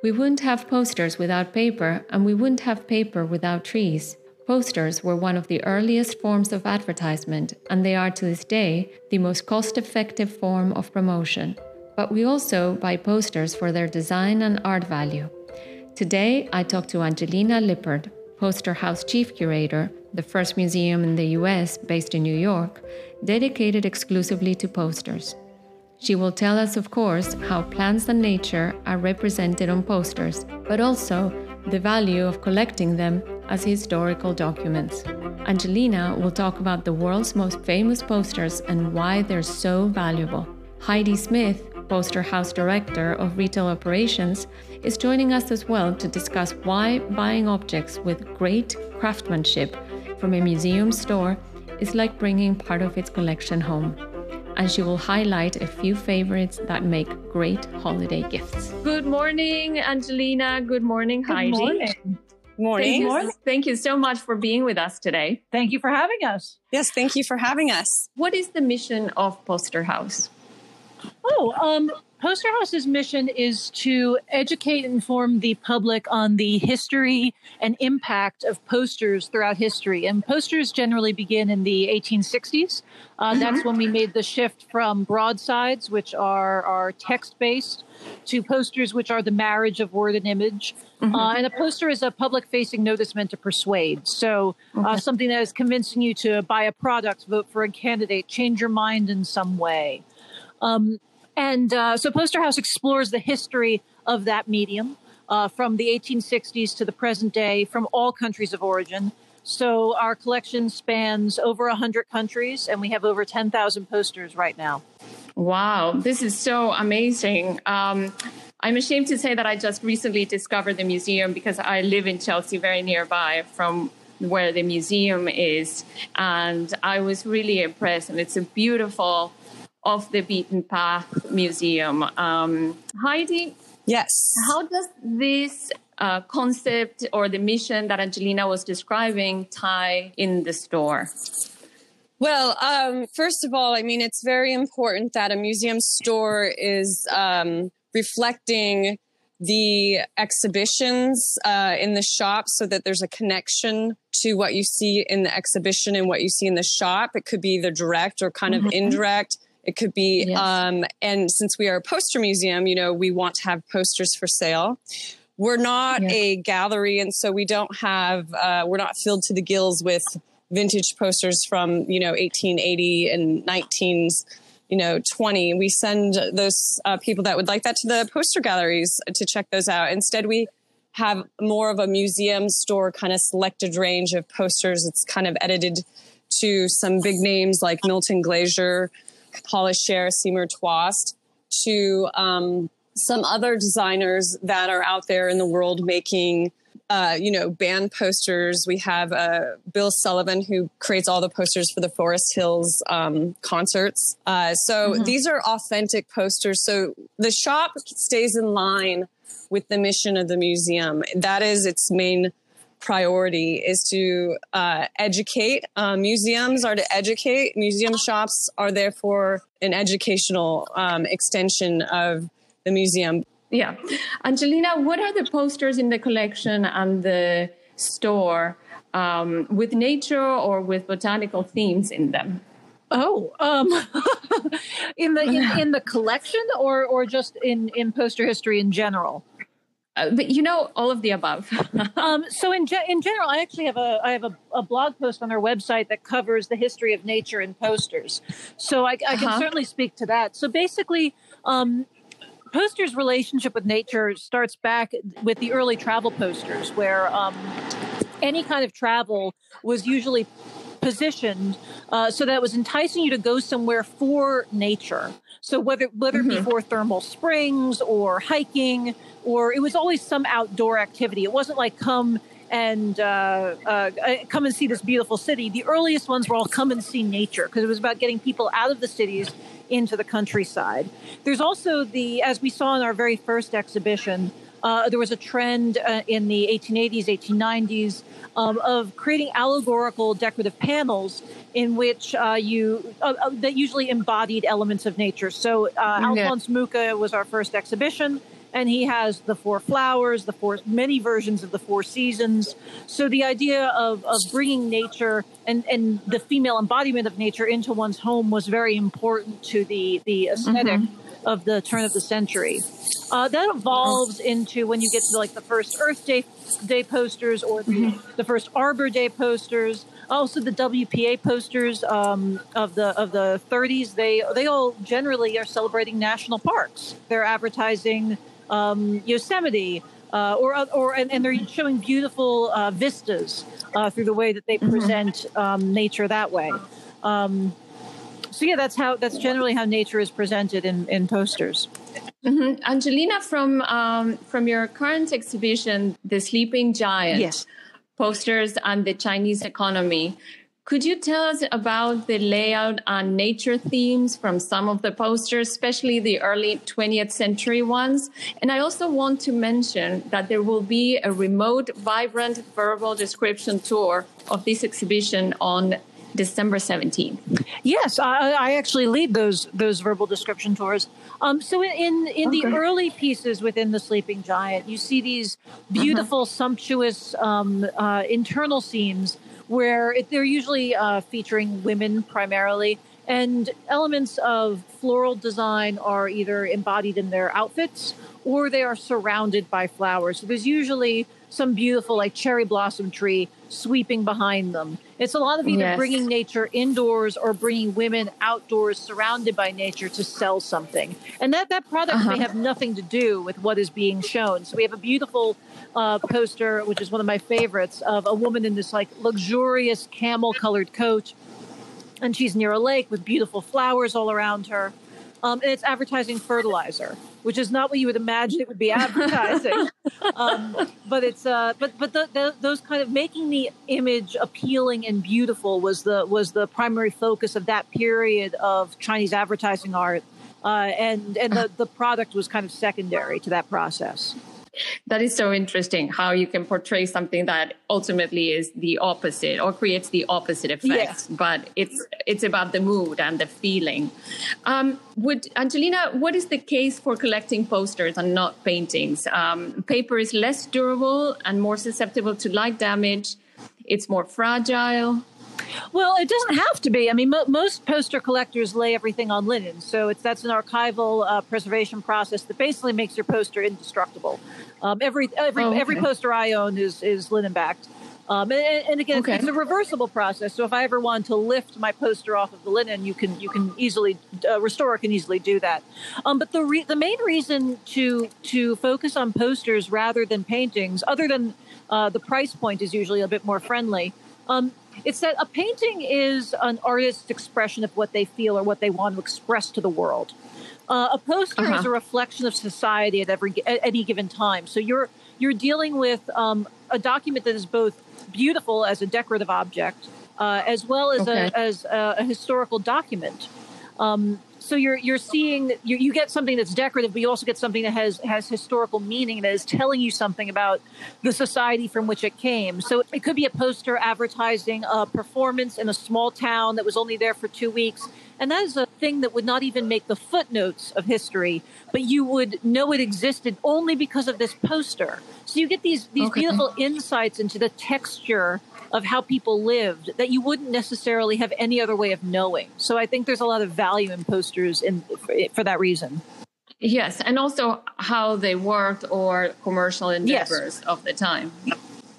We wouldn't have posters without paper, and we wouldn't have paper without trees. Posters were one of the earliest forms of advertisement, and they are to this day the most cost effective form of promotion. But we also buy posters for their design and art value. Today, I talk to Angelina Lippert, Poster House Chief Curator, the first museum in the US based in New York, dedicated exclusively to posters. She will tell us, of course, how plants and nature are represented on posters, but also the value of collecting them as historical documents. Angelina will talk about the world's most famous posters and why they're so valuable. Heidi Smith, Poster House Director of Retail Operations, is joining us as well to discuss why buying objects with great craftsmanship from a museum store is like bringing part of its collection home and she will highlight a few favorites that make great holiday gifts. Good morning, Angelina. Good morning, Good Heidi. morning. Morning. Thank you, thank you so much for being with us today. Thank you for having us. Yes, thank you for having us. What is the mission of Poster House? Oh, um, Poster House's mission is to educate and inform the public on the history and impact of posters throughout history. And posters generally begin in the 1860s. Uh, Mm-hmm. That's when we made the shift from broadsides, which are, are text based, to posters, which are the marriage of word and image. Mm-hmm. Uh, and a poster is a public facing notice meant to persuade. So, uh, something that is convincing you to buy a product, vote for a candidate, change your mind in some way. Um, and uh, so Poster House explores the history of that medium uh, from the 1860s to the present day from all countries of origin. So our collection spans over 100 countries, and we have over 10,000 posters right now. Wow, this is so amazing. Um, I'm ashamed to say that I just recently discovered the museum because I live in Chelsea, very nearby from where the museum is. And I was really impressed. And it's a beautiful, off the beaten path museum. Um, Heidi, Yes. how does this uh, concept or the mission that Angelina was describing tie in the store? Well, um, first of all, I mean, it's very important that a museum store is um, reflecting the exhibitions uh, in the shop so that there's a connection to what you see in the exhibition and what you see in the shop. It could be either direct or kind of indirect. It could be, Yes. um, and since we are a poster museum, you know, we want to have posters for sale. We're not Yeah. a gallery, and so we don't have, uh, we're not filled to the gills with vintage posters from, you know, 1880 and 19s, you know, 20. We send those uh, people that would like that to the poster galleries to check those out. Instead, we have more of a museum store kind of selected range of posters. It's kind of edited to some big names like Milton Glaser, Paula Scher, Seymour Chwast, to um, some other designers that are out there in the world making, uh, you know, band posters. We have uh, Bill Sullivan who creates all the posters for the Forest Hills um, concerts. Uh, so these are authentic posters. So the shop stays in line with the mission of the museum. That is its main priority is to uh, educate. Uh, museums are to educate. Museum shops are therefore an educational um, extension of the museum. Yeah. Angelina, what are the posters in the collection and the store um, with nature or with botanical themes in them? Oh, um, in the in, in the collection, or or just in in poster history in general. Uh, but you know, all of the above. Um, so in ge- in general, I actually have a I have a, a blog post on our website that covers the history of nature in posters. So I, I can Uh-huh. certainly speak to that. So basically, um, posters' relationship with nature starts back with the early travel posters, where um, any kind of travel was usually positioned uh, so that it was enticing you to go somewhere for nature. So whether whether it be for thermal springs or hiking, or it was always some outdoor activity. It wasn't like come and uh, uh, uh, come and see this beautiful city. The earliest ones were all come and see nature because it was about getting people out of the cities into the countryside. There's also the, as we saw in our very first exhibition, uh, there was a trend uh, in the 1880s, 1890s um, of creating allegorical decorative panels in which uh, you uh, uh, that usually embodied elements of nature. So uh, Yeah. Alphonse Mucha was our first exhibition, and he has the four flowers, the four many versions of the four seasons. So the idea of, of bringing nature and, and the female embodiment of nature into one's home was very important to the the esthetic mm-hmm. Of the turn of the century. Uh, that evolves into when you get to like the first Earth Day Day posters or the, mm-hmm. the first Arbor Day posters also the WPA posters um, of the of the 30s. They they all generally are celebrating national parks. They're advertising um, Yosemite. Uh, or, or and, and, they're showing beautiful uh, vistas uh, through the way that they mm-hmm. present um, nature that way. Um, so yeah, that's how that's generally how nature is presented in, in posters. Mm-hmm. Angelina, from um, from your current exhibition, The Sleeping Giant, yes. posters and the Chinese economy. Could you tell us about the layout and nature themes from some of the posters, especially the early 20th century ones? And I also want to mention that there will be a remote, vibrant verbal description tour of this exhibition on December 17th. Yes, I, I, actually lead those those verbal description tours. Um, so in in okay. the early pieces within the Sleeping Giant, you see these beautiful, uh-huh. sumptuous um, uh, internal scenes where it, they're usually uh, featuring women primarily, and elements of floral design are either embodied in their outfits or they are surrounded by flowers. So there's usually some beautiful, like cherry blossom tree sweeping behind them. It's a lot of either yes. bringing nature indoors or bringing women outdoors surrounded by nature to sell something. And that, that product uh-huh. may have nothing to do with what is being shown. So we have a beautiful uh, poster, which is one of my favorites, of a woman in this like luxurious camel colored coat. And she's near a lake with beautiful flowers all around her. Um, and it's advertising fertilizer, which is not what you would imagine it would be advertising. um, but it's uh, but but the, the, those kind of making the image appealing and beautiful was the was the primary focus of that period of Chinese advertising art, uh, and and the the product was kind of secondary to that process that is so interesting how you can portray something that ultimately is the opposite or creates the opposite effect. Yeah. but it's it's about the mood and the feeling. Um, would angelina what is the case for collecting posters and not paintings? Um, paper is less durable and more susceptible to light damage. It's more fragile well, it doesn't have to be. I mean, mo- most poster collectors lay everything on linen, so it's that's an archival uh, preservation process that basically makes your poster indestructible. Um, every every oh, okay. every poster I own is is linen backed. Um, and, and, again, okay. it's a reversible process. So if I ever want to lift my poster off of the linen, you can you can easily uh, restorer can easily do that. Um, but the re- the main reason to to focus on posters rather than paintings, other than uh, the price point is usually a bit more friendly, um, it's that a painting is an artist's expression of what they feel or what they want to express to the world. Uh, a poster uh-huh. is a reflection of society at every at any given time. So you're you're dealing with um, a document that is both beautiful as a decorative object, uh, as well as okay. a, as a, a, historical document. Um, so you're you're seeing you, you get something that's decorative, but you also get something that has has historical meaning that is telling you something about the society from which it came. So it could be a poster advertising a performance in a small town that was only there for two weeks, and that is a thing that would not even make the footnotes of history, but you would know it existed only because of this poster. So you get these these okay. beautiful insights into the texture of how people lived that you wouldn't necessarily have any other way of knowing. So I think there's a lot of value in posters in, for, for that reason. Yes, and also how they worked or commercial endeavors yes. of the time.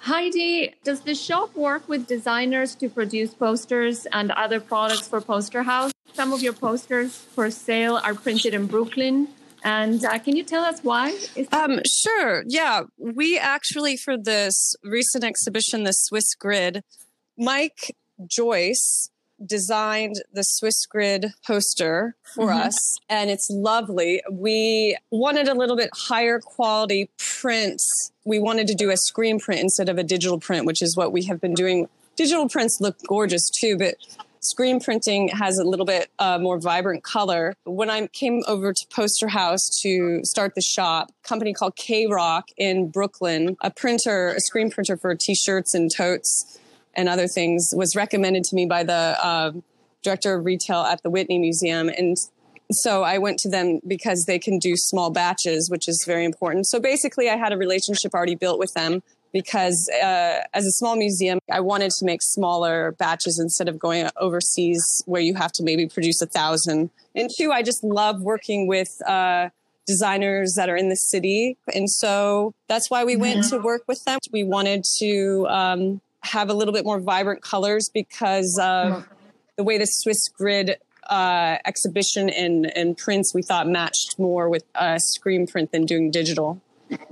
Heidi, does the shop work with designers to produce posters and other products for Poster House? Some of your posters for sale are printed in Brooklyn. And uh, can you tell us why? Um, sure. Yeah. We actually, for this recent exhibition, the Swiss Grid, Mike Joyce designed the Swiss Grid poster for mm-hmm. us, and it's lovely. We wanted a little bit higher quality prints. We wanted to do a screen print instead of a digital print, which is what we have been doing. Digital prints look gorgeous too, but screen printing has a little bit uh, more vibrant color. When I came over to Poster House to start the shop, a company called Kayrock in Brooklyn, a printer, a screen printer for t-shirts and totes and other things, was recommended to me by the uh, director of retail at the Whitney Museum, and so I went to them because they can do small batches, which is very important. So basically, I had a relationship already built with them because uh, as a small museum, I wanted to make smaller batches instead of going overseas where you have to maybe produce a thousand. And two, I just love working with uh, designers that are in the city. And so that's why we mm-hmm. went to work with them. We wanted to um, have a little bit more vibrant colors because of the way the Swiss grid uh, exhibition and, and prints we thought matched more with uh, screen print than doing digital.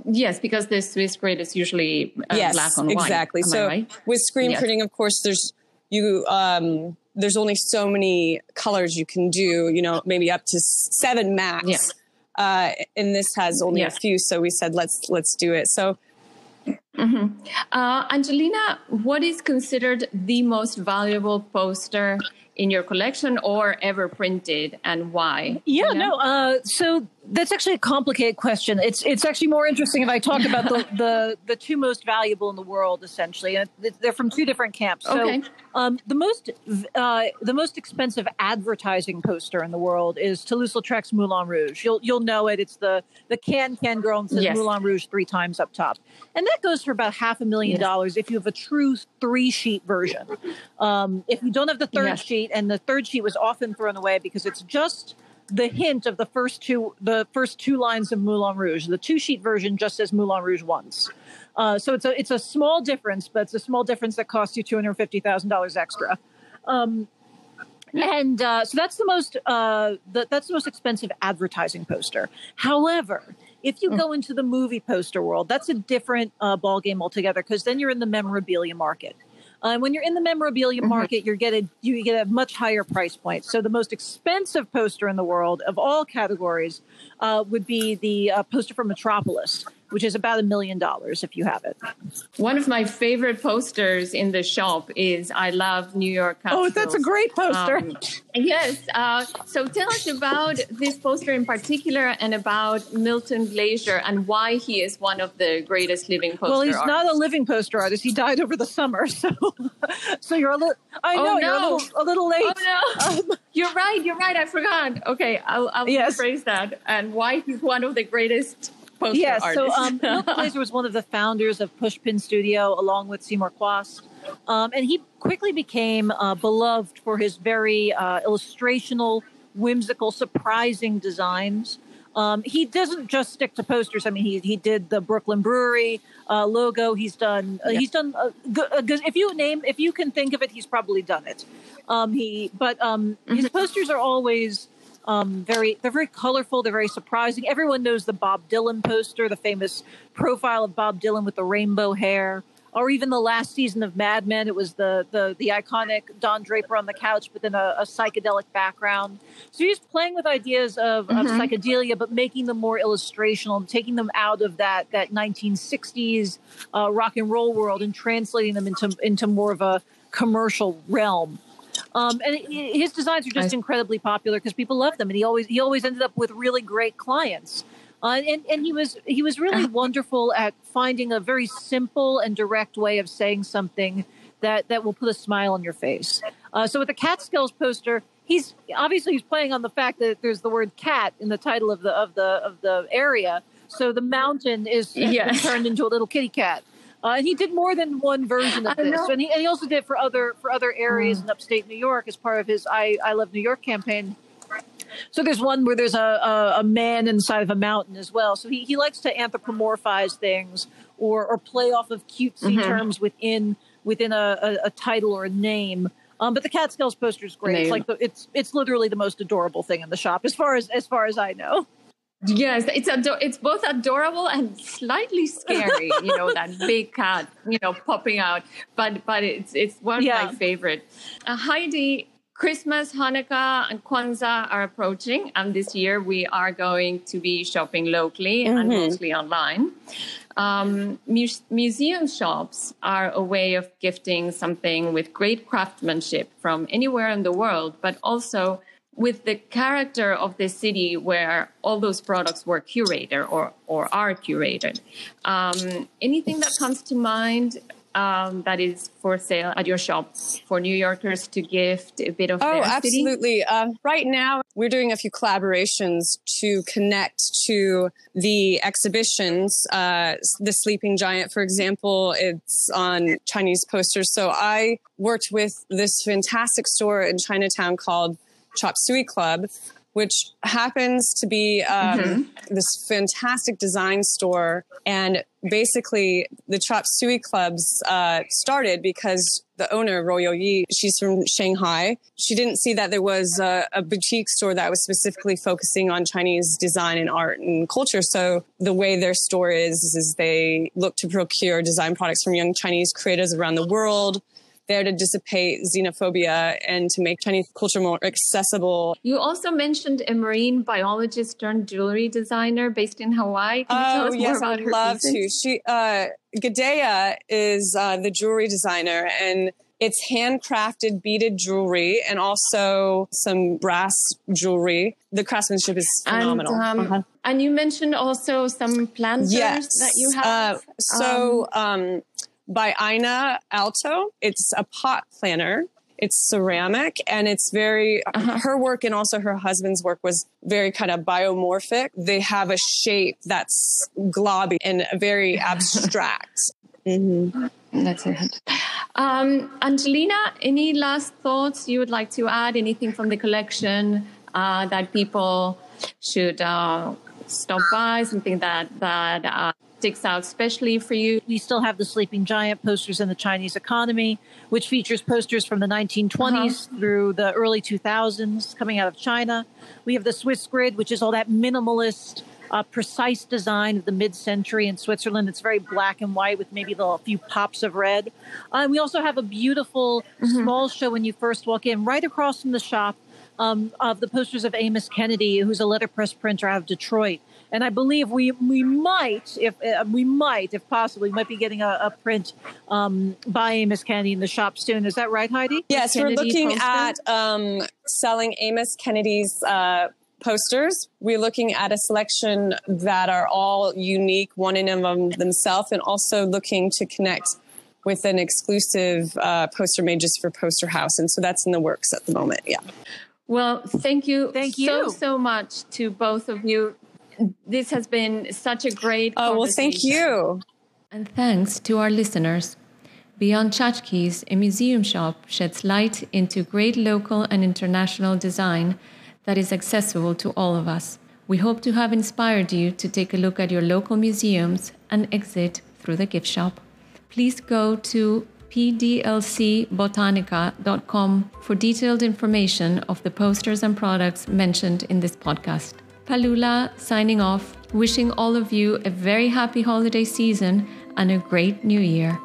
Yes, because the Swiss grid is usually uh, yes, black on white. Exactly. so right? with screen yes. printing, of course, there's you um, there's only so many colors you can do. You know, maybe up to seven max. Yes. Uh, and this has only yes. a few, so we said let's let's do it. So. Mm-hmm. Uh, Angelina, what is considered the most valuable poster in your collection or ever printed and why? Yeah, you know? no. Uh, so that's actually a complicated question. It's it's actually more interesting if I talk about the, the, the two most valuable in the world, essentially, and they're from two different camps. So, okay. um, the most uh, the most expensive advertising poster in the world is Toulouse-Lautrec's Moulin Rouge. You'll you'll know it. It's the the can can girl and says yes. Moulin Rouge three times up top, and that goes for about half a million yes. dollars if you have a true three sheet version. Um, if you don't have the third yes. sheet, and the third sheet was often thrown away because it's just the hint of the first two the first two lines of Moulin Rouge. The two sheet version just says Moulin Rouge once. Uh, so it's a it's a small difference, but it's a small difference that costs you two hundred fifty thousand dollars extra. Um, and uh, so that's the most uh, the, that's the most expensive advertising poster. However, if you go into the movie poster world, that's a different uh, ball game altogether because then you're in the memorabilia market. Uh, when you're in the memorabilia mm-hmm. market, you're getting you get a much higher price point. So the most expensive poster in the world of all categories uh, would be the uh, poster from Metropolis which is about a million dollars if you have it. One of my favorite posters in the shop is I love New York Catskills. Oh, that's a great poster. Um, yes. Uh, so tell us about this poster in particular and about Milton Glaser and why he is one of the greatest living poster Well, he's artists. not a living poster artist. He died over the summer. So, so you're a little, I know, oh, no. you're a little, a little late. Oh, no. Um, you're right. You're right. I forgot. Okay. I'll, I'll yes. rephrase that. And why he's one of the greatest poster yeah, so um, Milton Glaser was one of the founders of Pushpin Studio, along with Seymour Chwast. Um, and he quickly became uh, beloved for his very uh, illustrational, whimsical, surprising designs. Um, he doesn't just stick to posters. I mean, he he did the Brooklyn Brewery uh, logo. He's done. Uh, yeah. He's done. Uh, good, if you name, if you can think of it, he's probably done it. Um, he, but um, his mm-hmm. posters are always um, very, they're very colorful. They're very surprising. Everyone knows the Bob Dylan poster, the famous profile of Bob Dylan with the rainbow hair, or even the last season of Mad Men. It was the the the iconic Don Draper on the couch, but then a, a psychedelic background. So he's playing with ideas of, mm-hmm. of psychedelia, but making them more illustrational taking them out of that that 1960s uh, rock and roll world and translating them into into more of a commercial realm. Um, and his designs are just incredibly popular because people love them, and he always he always ended up with really great clients. Uh, and and he was he was really uh-huh. wonderful at finding a very simple and direct way of saying something that that will put a smile on your face. Uh, so with the Catskills poster, he's obviously he's playing on the fact that there's the word cat in the title of the of the of the area. So the mountain is yes. turned into a little kitty cat. Uh, and he did more than one version of this, and he, and he also did for other for other areas mm. in upstate New York as part of his "I I Love New York" campaign. So there's one where there's a, a, a, man inside of a mountain as well. So he, he likes to anthropomorphize things or or play off of cutesy mm-hmm. terms within within a, a, a, title or a name. Um, but the Catskills poster is great. Name. It's like the, it's it's literally the most adorable thing in the shop, as far as as far as I know. Yes, it's ador- it's both adorable and slightly scary. you know that big cat, you know, popping out. But but it's it's one yeah. of my favorite. Uh, Heidi, Christmas, Hanukkah, and Kwanzaa are approaching, and this year we are going to be shopping locally mm-hmm. and mostly online. Um, mu- museum shops are a way of gifting something with great craftsmanship from anywhere in the world, but also with the character of the city where all those products were curated or, or are curated. Um, anything that comes to mind um, that is for sale at your shop for New Yorkers to gift a bit of oh, absolutely. Uh, right now, we're doing a few collaborations to connect to the exhibitions. Uh, the Sleeping Giant, for example, it's on Chinese posters. So I worked with this fantastic store in Chinatown called Chop Suey Club which happens to be um, mm-hmm. this fantastic design store. And basically, the Chop Suey clubs uh, started because the owner, Royo Yi, she's from Shanghai. She didn't see that there was a, a, boutique store that was specifically focusing on Chinese design and art and culture. So the way their store is, is they look to procure design products from young Chinese creators around the world there to dissipate xenophobia and to make Chinese culture more accessible. You also mentioned a marine biologist turned jewelry designer based in Hawaii. Can you tell oh, us yes, more about I'd her love pieces? to. She, uh, Gadea is uh, the jewelry designer and it's handcrafted beaded jewelry and also some brass jewelry. The craftsmanship is phenomenal. And, um, uh-huh. and you mentioned also some planters yes. that you have. Uh, so um, um, by Ina Alto. It's a pot planner. It's ceramic and it's very, uh-huh. her work and also her husband's work was very kind of biomorphic. They have a shape that's globby and very abstract. Mm-hmm. That's it. Um, Angelina, any last thoughts you would like to add? Anything from the collection uh, that people should uh, stop by? Something that that uh, sticks out especially for you? We still have the Sleeping Giant posters in the Chinese economy, which features posters from the 1920s uh-huh. through the early 2000s coming out of China. We have the Swiss grid, which is all that minimalist, uh, precise design of the mid-century in Switzerland. It's very black and white with maybe a few pops of red. Uh, we also have a beautiful mm-hmm. small show when you first walk in, right across from the shop. Um, of the posters of Amos Kennedy, who's a letterpress printer out of Detroit and I believe we we might, if uh, we might, if possible, we might be getting a, a print um, by Amos Kennedy in the shop soon. Is that right, Heidi? Yes, we're looking poster? at um, selling Amos Kennedy's. Uh, posters. We're looking at a selection that are all unique, one in of themselves, and also looking to connect with an exclusive uh, poster made just for Poster House. And so that's in the works at the moment. Yeah. Well, thank you, thank you so so much to both of you this has been such a great. Oh well, thank you. And thanks to our listeners. Beyond Tchotchkes, a museum shop sheds light into great local and international design that is accessible to all of us. We hope to have inspired you to take a look at your local museums and exit through the gift shop. Please go to pdlcbotanica.com for detailed information of the posters and products mentioned in this podcast. Palula signing off, wishing all of you a very happy holiday season and a great new year.